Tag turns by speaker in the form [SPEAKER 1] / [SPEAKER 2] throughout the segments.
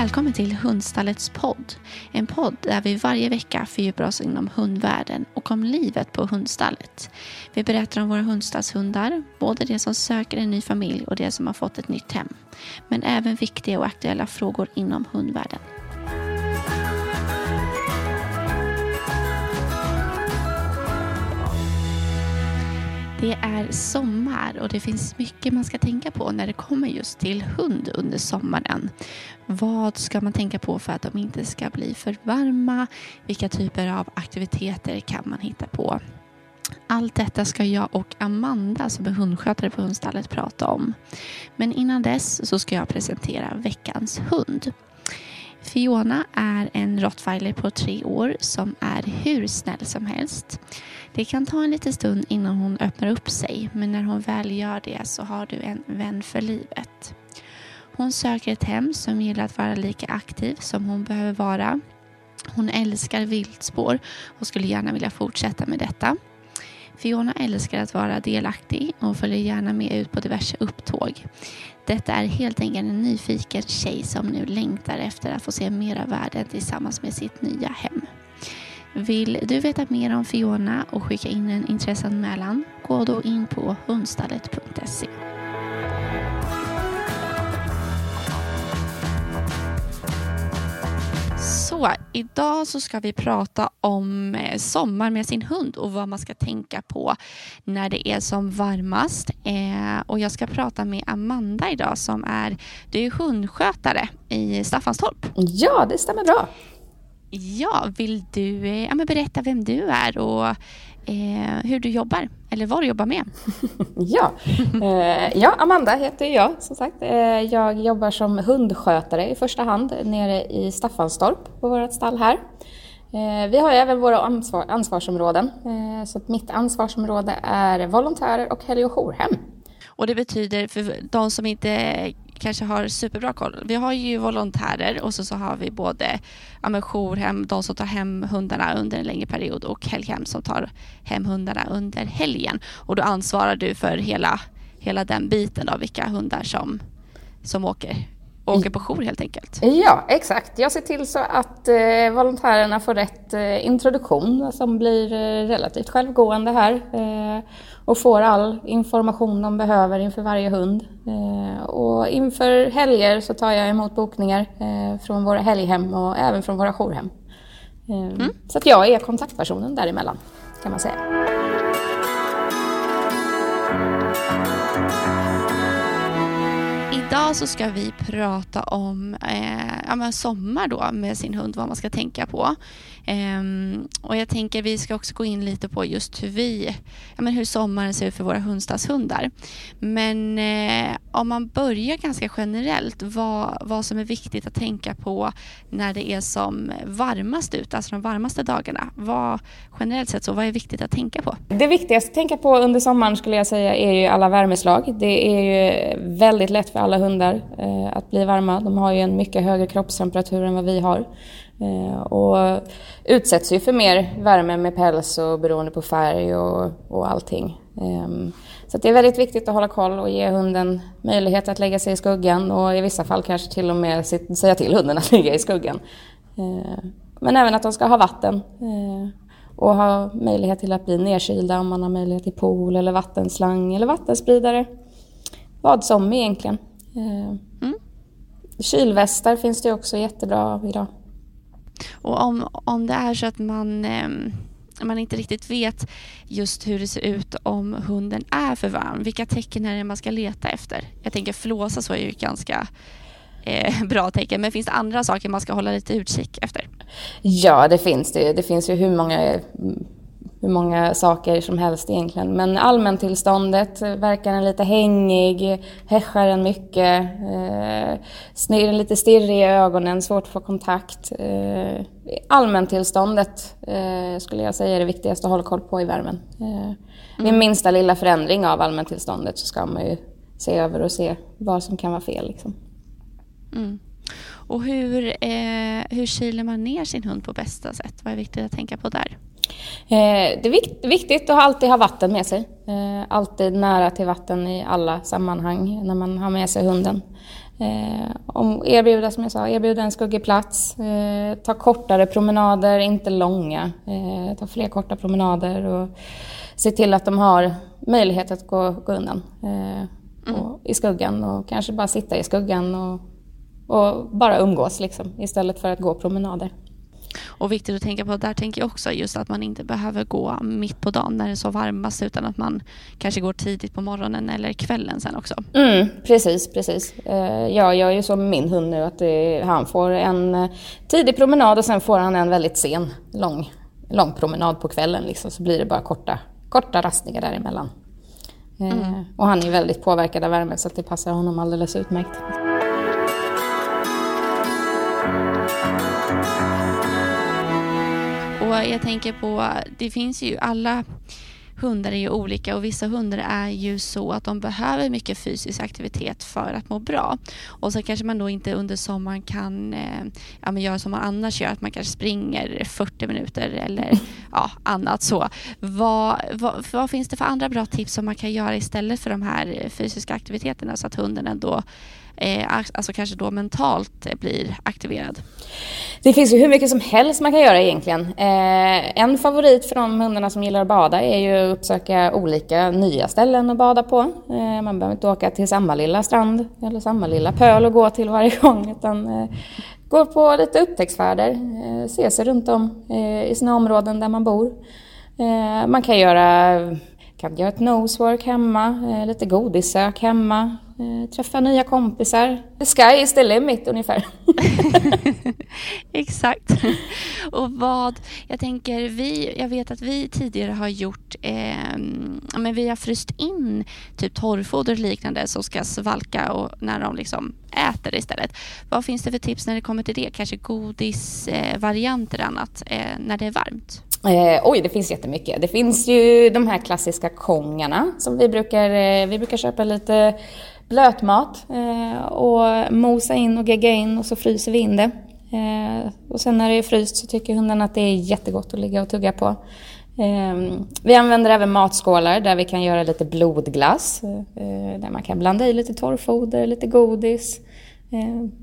[SPEAKER 1] Välkommen till Hundstallets podd. En podd där vi varje vecka fördjupar oss inom hundvärlden och om livet på hundstallet. Vi berättar om våra hundstallshundar, både de som söker en ny familj och de som har fått ett nytt hem. Men även viktiga och aktuella frågor inom hundvärlden. Det är sommar och det finns mycket man ska tänka på när det kommer just till hund under sommaren. Vad ska man tänka på för att de inte ska bli för varma? Vilka typer av aktiviteter kan man hitta på? Allt detta ska jag och Amanda som är hundskötare på hundstallet prata om. Men innan dess så ska jag presentera veckans hund. Fiona är en rottweiler på tre år som är hur snäll som helst. Det kan ta en liten stund innan hon öppnar upp sig men när hon väl gör det så har du en vän för livet. Hon söker ett hem som gillar att vara lika aktiv som hon behöver vara. Hon älskar viltspår och skulle gärna vilja fortsätta med detta. Fiona älskar att vara delaktig och följer gärna med ut på diverse upptåg. Detta är helt enkelt en nyfiken tjej som nu längtar efter att få se mer av världen tillsammans med sitt nya hem. Vill du veta mer om Fiona och skicka in en intresseanmälan? Gå då in på hundstallet.se. Så idag så ska vi prata om eh, sommar med sin hund och vad man ska tänka på när det är som varmast. Eh, och jag ska prata med Amanda idag som är, du är hundskötare i Staffanstorp.
[SPEAKER 2] Ja, det stämmer bra.
[SPEAKER 1] Ja, vill du eh, berätta vem du är och eh, hur du jobbar eller vad du jobbar med?
[SPEAKER 2] ja. Eh, ja, Amanda heter jag som sagt. Eh, jag jobbar som hundskötare i första hand nere i Staffanstorp på vårt stall här. Eh, vi har även våra ansvar, ansvarsområden. Eh, så mitt ansvarsområde är volontärer och helg och jourhem.
[SPEAKER 1] Och det betyder för de som inte kanske har superbra koll. Vi har ju volontärer och så, så har vi både ja, jourhem, de som tar hem hundarna under en längre period och helghem som tar hem hundarna under helgen. Och då ansvarar du för hela, hela den biten av vilka hundar som, som åker åker på jour helt enkelt.
[SPEAKER 2] Ja, exakt. Jag ser till så att eh, volontärerna får rätt eh, introduktion som blir eh, relativt självgående här eh, och får all information de behöver inför varje hund. Eh, och inför helger så tar jag emot bokningar eh, från våra helghem och även från våra jourhem. Mm. Så att jag är kontaktpersonen däremellan kan man säga.
[SPEAKER 1] Idag så ska vi prata om eh, ja, sommar då med sin hund, vad man ska tänka på. Um, och jag tänker vi ska också gå in lite på just hur vi, ja, men hur sommaren ser ut för våra hundstallshundar. Men eh, om man börjar ganska generellt, vad, vad som är viktigt att tänka på när det är som varmast ute, alltså de varmaste dagarna. Vad, generellt sett, så vad är viktigt att tänka på?
[SPEAKER 2] Det viktigaste att tänka på under sommaren skulle jag säga är ju alla värmeslag. Det är ju väldigt lätt för alla hundar eh, att bli varma. De har ju en mycket högre kroppstemperatur än vad vi har. Eh, och utsätts ju för mer värme med päls och beroende på färg och, och allting. Eh, så det är väldigt viktigt att hålla koll och ge hunden möjlighet att lägga sig i skuggan och i vissa fall kanske till och med säga till hunden att ligga i skuggan. Ehm, men även att de ska ha vatten eh, och ha möjlighet till att bli nedkylda om man har möjlighet till pool eller vattenslang eller vattenspridare. Vad som egentligen. Ehm, mm. Kylvästar finns det också jättebra idag.
[SPEAKER 1] Och om, om det är så att man, eh, man inte riktigt vet just hur det ser ut om hunden är för varm, vilka tecken är det man ska leta efter? Jag tänker flåsa så är ju ganska eh, bra tecken, men finns det andra saker man ska hålla lite utkik efter?
[SPEAKER 2] Ja, det finns det. Det finns ju hur många hur många saker som helst egentligen. Men allmäntillståndet, verkar den lite hängig, häschar den mycket, eh, den lite stirrig i ögonen, svårt att få kontakt. Eh, allmäntillståndet eh, skulle jag säga är det viktigaste att hålla koll på i värmen. Eh, vid mm. minsta lilla förändring av allmäntillståndet så ska man ju se över och se vad som kan vara fel. Liksom.
[SPEAKER 1] Mm. Och hur, eh, hur kyler man ner sin hund på bästa sätt? Vad är viktigt att tänka på där?
[SPEAKER 2] Det är viktigt att alltid ha vatten med sig. alltid nära till vatten i alla sammanhang när man har med sig hunden. Eh, om erbjuda, som jag sa, erbjuda en skuggig plats. Eh, ta kortare promenader, inte långa. Eh, ta fler korta promenader och se till att de har möjlighet att gå, gå undan eh, mm. och, i skuggan och kanske bara sitta i skuggan och, och bara umgås liksom, istället för att gå promenader.
[SPEAKER 1] Och viktigt att tänka på, där tänker jag också just att man inte behöver gå mitt på dagen när det är så varmast utan att man kanske går tidigt på morgonen eller kvällen sen också.
[SPEAKER 2] Mm, precis, precis. Eh, jag gör ju med min hund nu att det, han får en eh, tidig promenad och sen får han en väldigt sen, lång, lång promenad på kvällen liksom, så blir det bara korta, korta rastningar däremellan. Eh, mm. Och han är väldigt påverkad av värme så det passar honom alldeles utmärkt.
[SPEAKER 1] Och jag tänker på, det finns ju alla hundar är ju olika och vissa hundar är ju så att de behöver mycket fysisk aktivitet för att må bra. Och så kanske man då inte under sommaren kan eh, ja, men göra som man annars gör, att man kanske springer 40 minuter eller ja, annat så. Vad, vad, vad finns det för andra bra tips som man kan göra istället för de här fysiska aktiviteterna så att hunden ändå Eh, alltså kanske då mentalt blir aktiverad?
[SPEAKER 2] Det finns ju hur mycket som helst man kan göra egentligen. Eh, en favorit för de hundarna som gillar att bada är ju att uppsöka olika nya ställen att bada på. Eh, man behöver inte åka till samma lilla strand eller samma lilla pöl och gå till varje gång utan gå på lite upptäcktsfärder, se sig runt om i sina områden där man bor. Man kan göra kan göra ett nosework hemma, lite godissök hemma, träffa nya kompisar. The sky is the limit ungefär.
[SPEAKER 1] Exakt. Och vad, jag tänker, vi, jag vet att vi tidigare har gjort, eh, men vi har fryst in typ torrfoder och liknande som ska svalka och när de liksom äter istället. Vad finns det för tips när det kommer till det? Kanske godisvarianter eh, annat eh, när det är varmt?
[SPEAKER 2] Eh, oj, det finns jättemycket. Det finns ju de här klassiska kongarna som vi brukar, eh, vi brukar köpa lite blötmat eh, och mosa in och gegga in och så fryser vi in det. Eh, och sen när det är fryst så tycker hundarna att det är jättegott att ligga och tugga på. Ehm, vi använder även matskålar där vi kan göra lite blodglass. Eh, där man kan blanda i lite torrfoder, lite godis.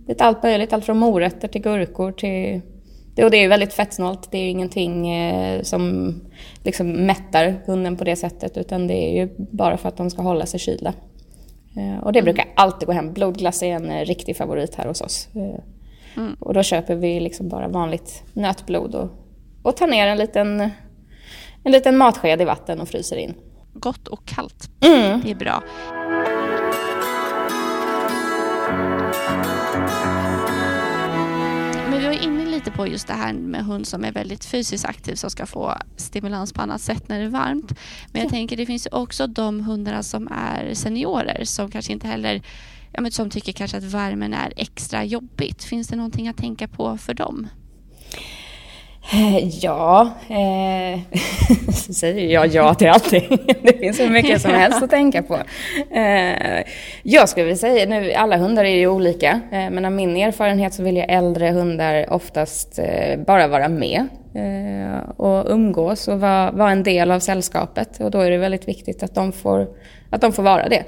[SPEAKER 2] Lite allt möjligt, allt från morötter till gurkor till och det är väldigt fettsnålt. Det är ingenting som liksom mättar hunden på det sättet utan det är ju bara för att de ska hålla sig kylda. Eh, och det mm. brukar alltid gå hem. Blodglass är en eh, riktig favorit här hos oss. Mm. Och då köper vi liksom bara vanligt nötblod och, och tar ner en liten, en liten matsked i vatten och fryser in.
[SPEAKER 1] Gott och kallt. Mm. Det är bra. Lite på just det här med hund som är väldigt fysiskt aktiv som ska få stimulans på annat sätt när det är varmt. Men jag tänker det finns också de hundarna som är seniorer som kanske inte heller ja, men som tycker kanske att värmen är extra jobbigt. Finns det någonting att tänka på för dem?
[SPEAKER 2] Ja, eh, så säger jag ja till allting. Det finns hur mycket som helst att tänka på. Eh, jag skulle vilja säga, nu alla hundar är ju olika, eh, men av min erfarenhet så vill jag äldre hundar oftast eh, bara vara med eh, och umgås och vara, vara en del av sällskapet. Och då är det väldigt viktigt att de får, att de får vara det.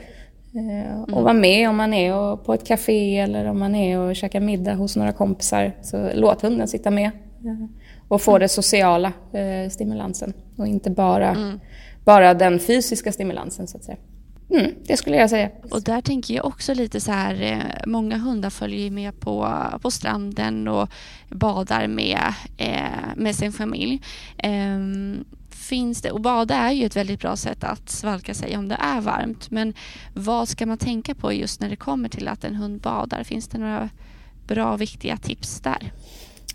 [SPEAKER 2] Eh, och mm. vara med om man är på ett café eller om man är och käkar middag hos några kompisar. Så låt hunden sitta med och få den sociala eh, stimulansen och inte bara, mm. bara den fysiska stimulansen så att säga. Mm, det skulle jag säga.
[SPEAKER 1] Och där tänker jag också lite så här, eh, många hundar följer med på, på stranden och badar med, eh, med sin familj. Eh, finns det, och bada är ju ett väldigt bra sätt att svalka sig om det är varmt. Men vad ska man tänka på just när det kommer till att en hund badar? Finns det några bra viktiga tips där?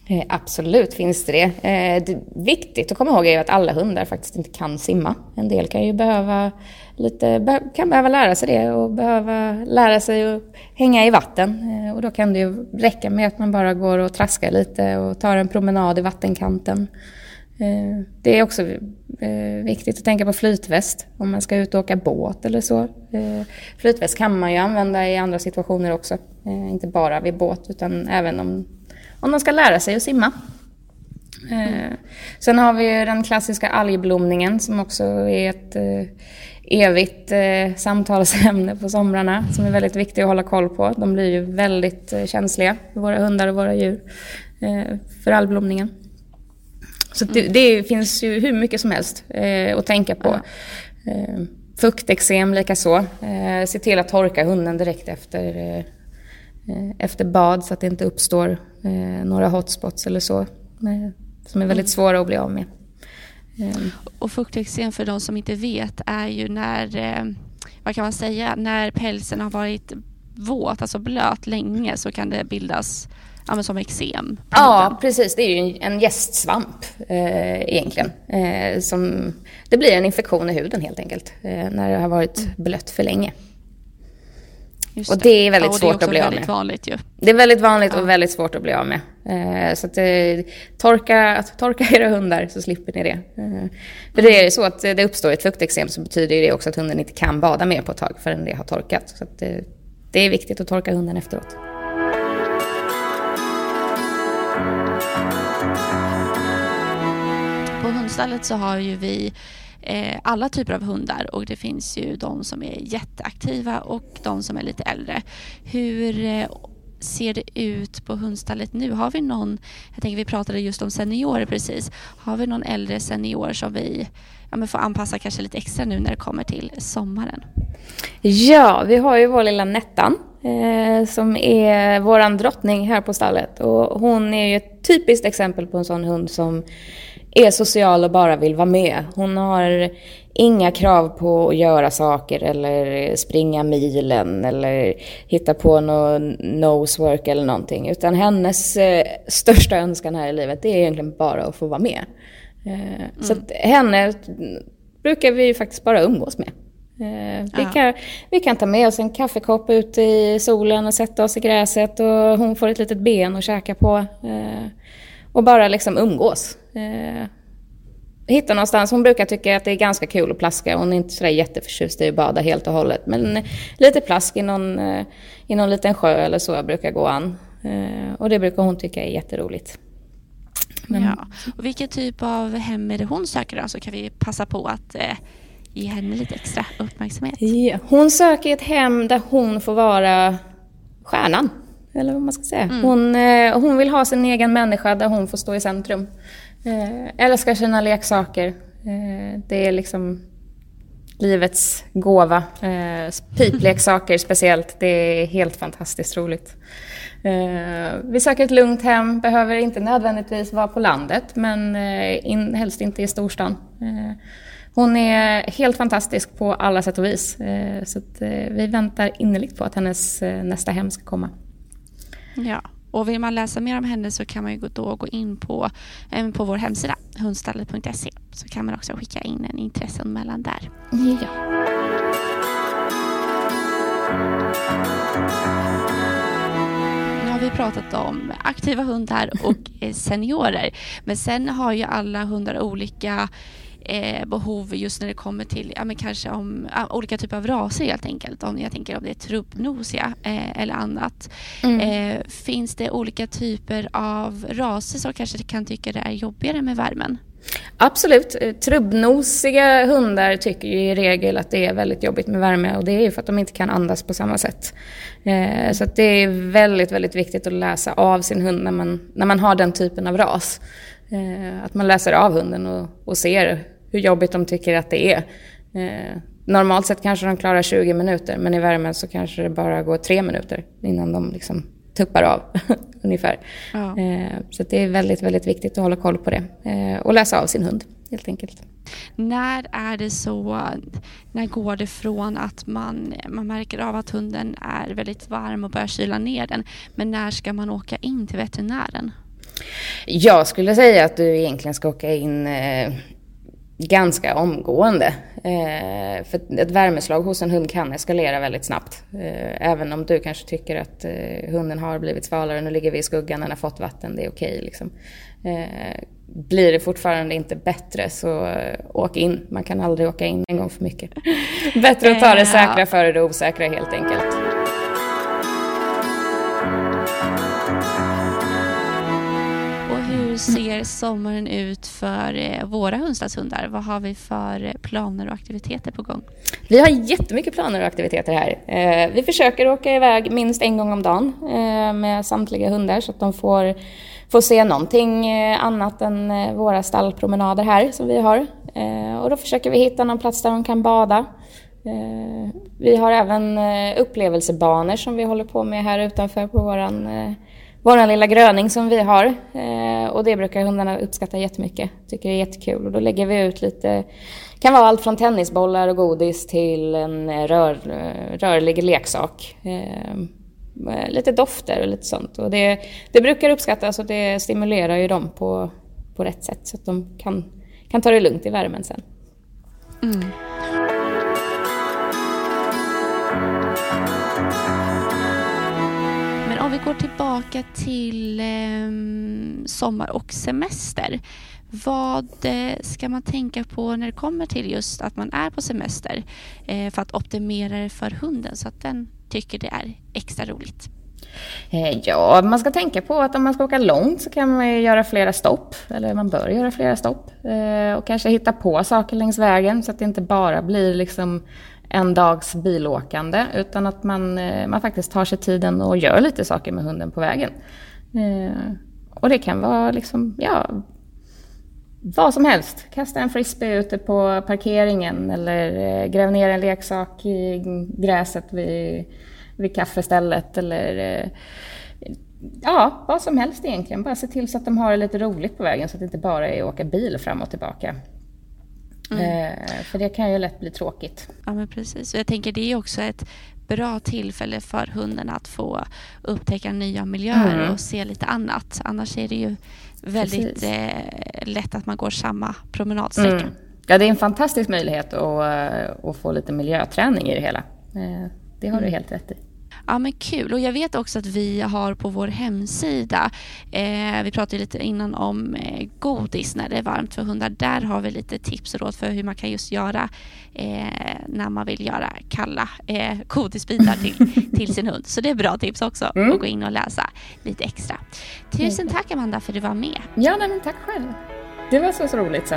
[SPEAKER 2] Eh, absolut finns det det. Eh, det viktigt att komma ihåg är att alla hundar faktiskt inte kan simma. En del kan ju behöva, lite, kan behöva lära sig det och behöva lära sig att hänga i vatten. Eh, och då kan det ju räcka med att man bara går och traskar lite och tar en promenad i vattenkanten. Eh, det är också eh, viktigt att tänka på flytväst om man ska ut och åka båt eller så. Eh, flytväst kan man ju använda i andra situationer också, inte bara vid båt utan även om om de ska lära sig att simma. Eh, sen har vi ju den klassiska algblomningen som också är ett eh, evigt eh, samtalsämne på somrarna som är väldigt viktigt att hålla koll på. De blir ju väldigt känsliga, våra hundar och våra djur, för algblomningen. Så det, det, finns ju hur mycket som helst att tänka på. Eh, fukteksem likaså. Se till att torka hunden direkt efter, efter bad så att det inte uppstår några hotspots eller så. Eh, som är väldigt mm. svåra att bli av med.
[SPEAKER 1] Ehm. Och fukteksem för de som inte vet är ju när, eh, vad kan man säga, när pälsen har varit våt, alltså blöt länge så kan det bildas ja, som eksem.
[SPEAKER 2] Ja, precis. Det är ju en gästsvamp eh, egentligen. Eh, som, det blir en infektion i huden helt enkelt eh, när det har varit mm. blött för länge. Just och det är väldigt ja, svårt att bli av med.
[SPEAKER 1] Vanligt, ju.
[SPEAKER 2] Det är väldigt vanligt ja. och väldigt svårt att bli av med. Eh, så att, eh, torka, att torka era hundar så slipper ni det. Eh, för det är så att det uppstår ett fukteksem så betyder det också att hunden inte kan bada mer på ett tag förrän det har torkat. Så att, eh, det är viktigt att torka hunden efteråt.
[SPEAKER 1] På hundstallet så har ju vi eh, alla typer av hundar och det finns ju de som är jätteaktiva och de som är lite äldre. Hur eh, ser det ut på hundstallet nu? Har vi någon, jag tänker vi pratade just om seniorer precis, har vi någon äldre senior som vi ja, men får anpassa kanske lite extra nu när det kommer till sommaren?
[SPEAKER 2] Ja, vi har ju vår lilla Nettan eh, som är våran drottning här på stallet och hon är ju ett typiskt exempel på en sån hund som är social och bara vill vara med. Hon har inga krav på att göra saker eller springa milen eller hitta på någon nosework eller någonting. Utan hennes eh, största önskan här i livet det är egentligen bara att få vara med. Eh, mm. Så att henne brukar vi faktiskt bara umgås med. Eh, vi, kan, vi kan ta med oss en kaffekopp ut i solen och sätta oss i gräset och hon får ett litet ben att käka på. Eh, och bara liksom umgås. Eh, hitta någonstans. Hon brukar tycka att det är ganska kul att plaska. Hon är inte sådär jätteförtjust i att bada helt och hållet. Men lite plask i någon, eh, i någon liten sjö eller så brukar gå an. Eh, och det brukar hon tycka är jätteroligt.
[SPEAKER 1] Men... Ja. Och vilken typ av hem är det hon söker då? Så kan vi passa på att eh, ge henne lite extra uppmärksamhet.
[SPEAKER 2] Ja. Hon söker ett hem där hon får vara stjärnan. Eller vad man ska säga. Mm. Hon, hon vill ha sin egen människa där hon får stå i centrum. Eh, älskar sina leksaker. Eh, det är liksom livets gåva. Eh, pipleksaker speciellt. Det är helt fantastiskt roligt. Eh, vi söker ett lugnt hem, behöver inte nödvändigtvis vara på landet men eh, in, helst inte i storstan. Eh, hon är helt fantastisk på alla sätt och vis. Eh, så att, eh, vi väntar innerligt på att hennes eh, nästa hem ska komma.
[SPEAKER 1] Ja, och vill man läsa mer om henne så kan man ju då gå in på, eh, på vår hemsida hundstallet.se så kan man också skicka in en intresseanmälan där.
[SPEAKER 2] Ja.
[SPEAKER 1] Nu har vi pratat om aktiva hundar och seniorer. Men sen har ju alla hundar olika eh, behov just när det kommer till ja, men kanske om ja, olika typer av raser helt enkelt. Om jag tänker om det är trubbnosiga eh, eller annat. Mm. Eh, finns det olika typer av raser som kanske kan tycka det är jobbigare med värmen?
[SPEAKER 2] Absolut. Eh, trubbnosiga hundar tycker ju i regel att det är väldigt jobbigt med värme och det är ju för att de inte kan andas på samma sätt. Eh, så det är väldigt, väldigt viktigt att läsa av sin hund när man, när man har den typen av ras. Eh, att man läser av hunden och, och ser hur jobbigt de tycker att det är. Eh, normalt sett kanske de klarar 20 minuter men i värmen så kanske det bara går 3 minuter innan de liksom tuppar av ungefär. Ja. Eh, så det är väldigt, väldigt viktigt att hålla koll på det eh, och läsa av sin hund helt enkelt.
[SPEAKER 1] När är det så, när går det från att man, man märker av att hunden är väldigt varm och börjar kyla ner den, men när ska man åka in till veterinären?
[SPEAKER 2] Jag skulle säga att du egentligen ska åka in eh, ganska omgående. Eh, för ett värmeslag hos en hund kan eskalera väldigt snabbt. Eh, även om du kanske tycker att eh, hunden har blivit svalare, nu ligger vi i skuggan, den har fått vatten, det är okej. Liksom. Eh, blir det fortfarande inte bättre så eh, åk in. Man kan aldrig åka in en gång för mycket. Bättre att ta det säkra före det osäkra helt enkelt.
[SPEAKER 1] Hur ser sommaren ut för eh, våra hundstadshundar? Vad har vi för eh, planer och aktiviteter på gång?
[SPEAKER 2] Vi har jättemycket planer och aktiviteter här. Eh, vi försöker åka iväg minst en gång om dagen med samtliga hundar så att de får, får se någonting annat än våra stallpromenader här som vi har. Och då försöker vi hitta någon plats där de kan bada. Vi har även upplevelsebanor som vi håller på med här utanför på våran vår lilla gröning som vi har. Eh, och det brukar hundarna uppskatta jättemycket. Tycker det är jättekul. Och då lägger vi ut lite, kan vara allt från tennisbollar och godis till en rör, rörlig leksak. Eh, eh lite dofter och lite sånt. Och det, det brukar uppskattas och det stimulerar ju dem på, på rätt sätt så att de kan, kan ta det lugnt i värmen sen. Mm.
[SPEAKER 1] Går tillbaka till eh, sommar och semester. Vad eh, ska man tänka på när det kommer till just att man är på semester eh, för att optimera det för hunden så att den tycker det är extra roligt?
[SPEAKER 2] Eh, ja, man ska tänka på att om man ska åka långt så kan man göra flera stopp, eller man bör göra flera stopp. Eh, och kanske hitta på saker längs vägen så att det inte bara blir liksom en dags bilåkande utan att man, eh, man faktiskt tar sig tiden och gör lite saker med hunden på vägen. Eh, och det kan vara liksom, ja, vad som helst. Kasta en frisbee ute på parkeringen eller eh, gräv ner en leksak i gräset vid, vid kaffestället eller eh, ja, vad som helst egentligen. Bara se till så att de har det lite roligt på vägen så att det inte bara är att åka bil fram och tillbaka. Mm. Eh, för det kan ju lätt bli tråkigt.
[SPEAKER 1] Ja, men precis. Och jag tänker det är också ett bra tillfälle för hunden att få upptäcka nya miljöer mm. och se lite annat. Annars är det ju väldigt eh, lätt att man går samma promenadsträcka. Mm.
[SPEAKER 2] Ja, det är en fantastisk möjlighet att, eh, att få lite miljöträning i det hela. Eh, det har du mm. helt rätt i.
[SPEAKER 1] Ja men kul och jag vet också att vi har på vår hemsida, eh, vi pratade lite innan om eh, godis när det är varmt för hundar. Där har vi lite tips och råd för hur man kan just göra eh, när man vill göra kalla eh, godisbitar till, till sin hund. Så det är bra tips också mm. att gå in och läsa lite extra. Tusen tack Amanda för att du var med.
[SPEAKER 2] Ja, nej, men tack själv. Det var så, så roligt så